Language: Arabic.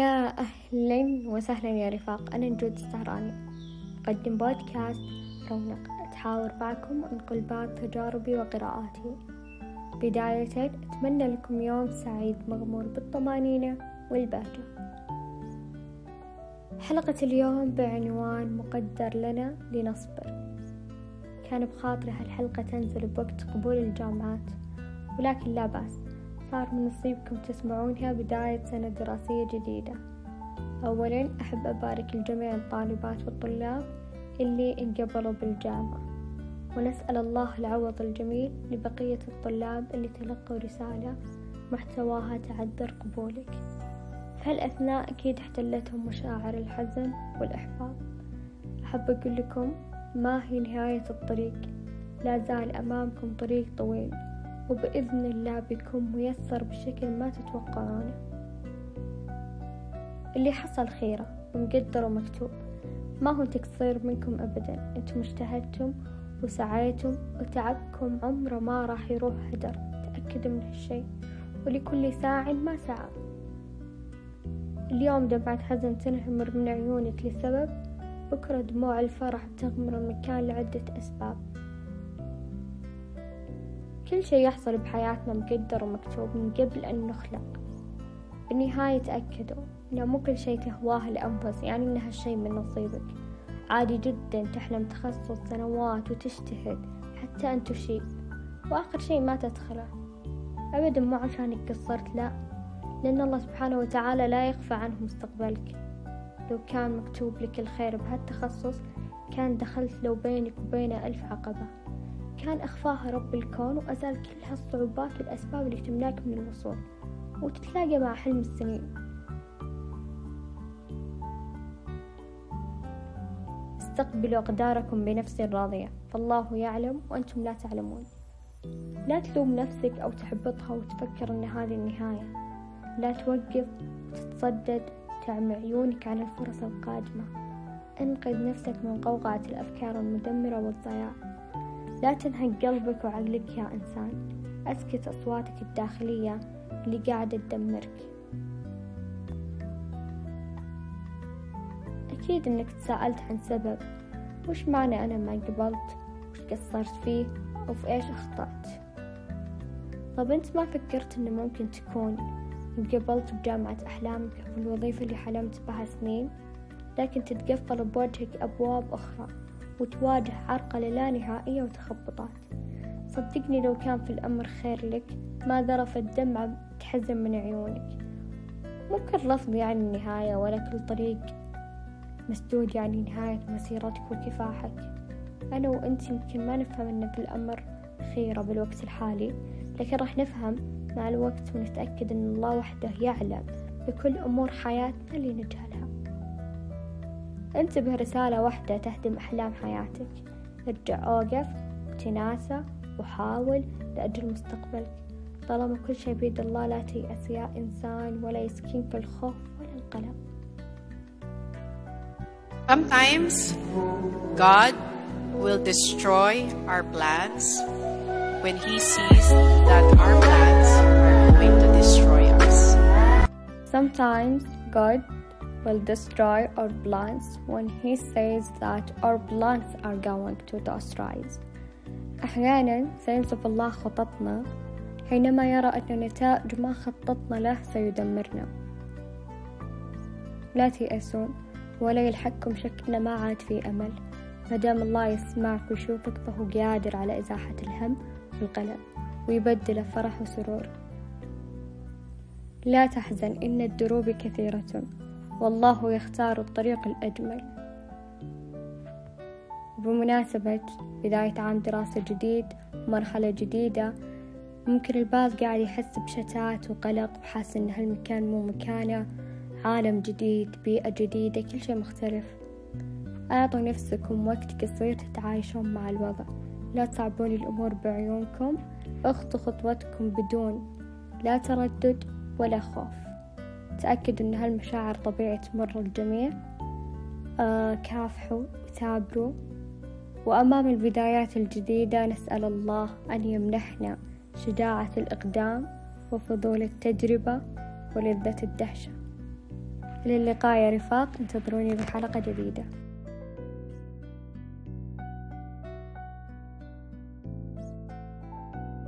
يا أهلا وسهلا يا رفاق. أنا نجود السهراني. أقدم بودكاست رونق. أتحاور معكم وأنقل بعض تجاربي وقراءاتي. بداية أتمنى لكم يوم سعيد مغمور بالطمانينة والبهجة. حلقة اليوم بعنوان مقدر لنا لنصبر. كان بخاطري هالحلقة تنزل بوقت قبول الجامعات ولكن لا بأس. صار من نصيبكم تسمعونها بداية سنة دراسية جديدة. أولا أحب أبارك لجميع الطالبات والطلاب اللي انقبلوا بالجامعة. ونسأل الله العوض الجميل لبقية الطلاب اللي تلقوا رسالة محتواها تعذر قبولك. في هالأثناء أكيد احتلتهم مشاعر الحزن والإحباط. أحب أقول لكم ما هي نهاية الطريق. لا زال أمامكم طريق طويل. وبإذن الله بيكون ميسر بشكل ما تتوقعونه. اللي حصل خيرة ومقدر ومكتوب. ما هو تقصير منكم أبدا. أنتم اجتهدتم وسعيتم وتعبكم عمره ما راح يروح هدر. تأكدوا من هالشي ولكل ساع ما سعى اليوم دمعة حزن تنهمر من عيونك لسبب. بكرة دموع الفرح تغمر المكان لعدة أسباب. كل شي يحصل بحياتنا مقدر ومكتوب من قبل أن نخلق. بالنهاية تأكدوا إن مو كل شي تهواه الأنفس يعني إن هالشي من نصيبك. عادي جدا تحلم تخصص سنوات وتجتهد حتى أن تشيب وآخر شي ما تدخله. أبدا مو عشانك قصرت لا لأن الله سبحانه وتعالى لا يخفى عنه مستقبلك. لو كان مكتوب لك الخير بهالتخصص كان دخلت لو بينك وبينه ألف عقبة. كان أخفاها رب الكون وأزال كل هالصعوبات والأسباب اللي تمنعك من الوصول وتتلاقى مع حلم السنين. استقبلوا أقداركم بنفس راضية فالله يعلم وأنتم لا تعلمون. لا تلوم نفسك أو تحبطها وتفكر أن هذه النهاية. لا توقف وتتصدد تعمي عيونك عن الفرص القادمة. أنقذ نفسك من قوقعة الأفكار المدمرة والضياع. لا تنهك قلبك وعقلك يا إنسان. أسكت أصواتك الداخلية اللي قاعدة تدمرك. أكيد إنك تساءلت عن سبب. وش معنى أنا ما قبلت؟ وش قصرت فيه؟ وفي إيش أخطأت؟ طب أنت ما فكرت إنه ممكن تكون انقبلت بجامعة أحلامك أو الوظيفة اللي حلمت بها سنين؟ لكن تتقفل بوجهك أبواب أخرى. وتواجه عرقلة لا نهائية وتخبطات. صدقني لو كان في الأمر خير لك ما ذرفت دمعة تحزن من عيونك. كل لفظ يعني النهاية ولا كل طريق مسدود يعني نهاية مسيرتك وكفاحك. أنا وأنت يمكن ما نفهم أن في الأمر خيرة بالوقت الحالي لكن راح نفهم مع الوقت ونتأكد أن الله وحده يعلم بكل أمور حياتنا اللي نجهلها. انتبه رسالة واحدة تهدم أحلام حياتك. ارجع أوقف وتناسى وحاول لأجل مستقبلك. طالما كل شي بيد الله لا تيأس يا إنسان ولا يسكنك الخوف ولا القلق. Sometimes God will destroy our plans when He sees that our plans are going to destroy us. Sometimes God will destroy our plans when He says that our plans are going to destroy. أحيانا سينسف الله خططنا حينما يرى أن نتائج ما خططنا له سيدمرنا. لا تيأسون ولا يلحقكم شك أن ما عاد في أمل. مادام الله يسمعك ويشوفك فهو قادر على إزاحة الهم والقلق ويبدله فرح وسرور. لا تحزن إن الدروب كثيرة. والله يختار الطريق الأجمل. بمناسبة بداية عام دراسة جديد ومرحلة جديدة ممكن البعض قاعد يحس بشتات وقلق وحاس إن هالمكان مو مكانه. عالم جديد بيئة جديدة كل شي مختلف. أعطوا نفسكم وقت قصير تتعايشون مع الوضع. لا تصعبون الأمور بعيونكم اخطوا خطوتكم بدون لا تردد ولا خوف. تأكد أن هالمشاعر طبيعي تمر الجميع. آه كافحوا وثابروا وأمام البدايات الجديدة نسأل الله أن يمنحنا شجاعة الإقدام وفضول التجربة ولذة الدهشة. إلى اللقاء يا رفاق انتظروني بحلقة جديدة.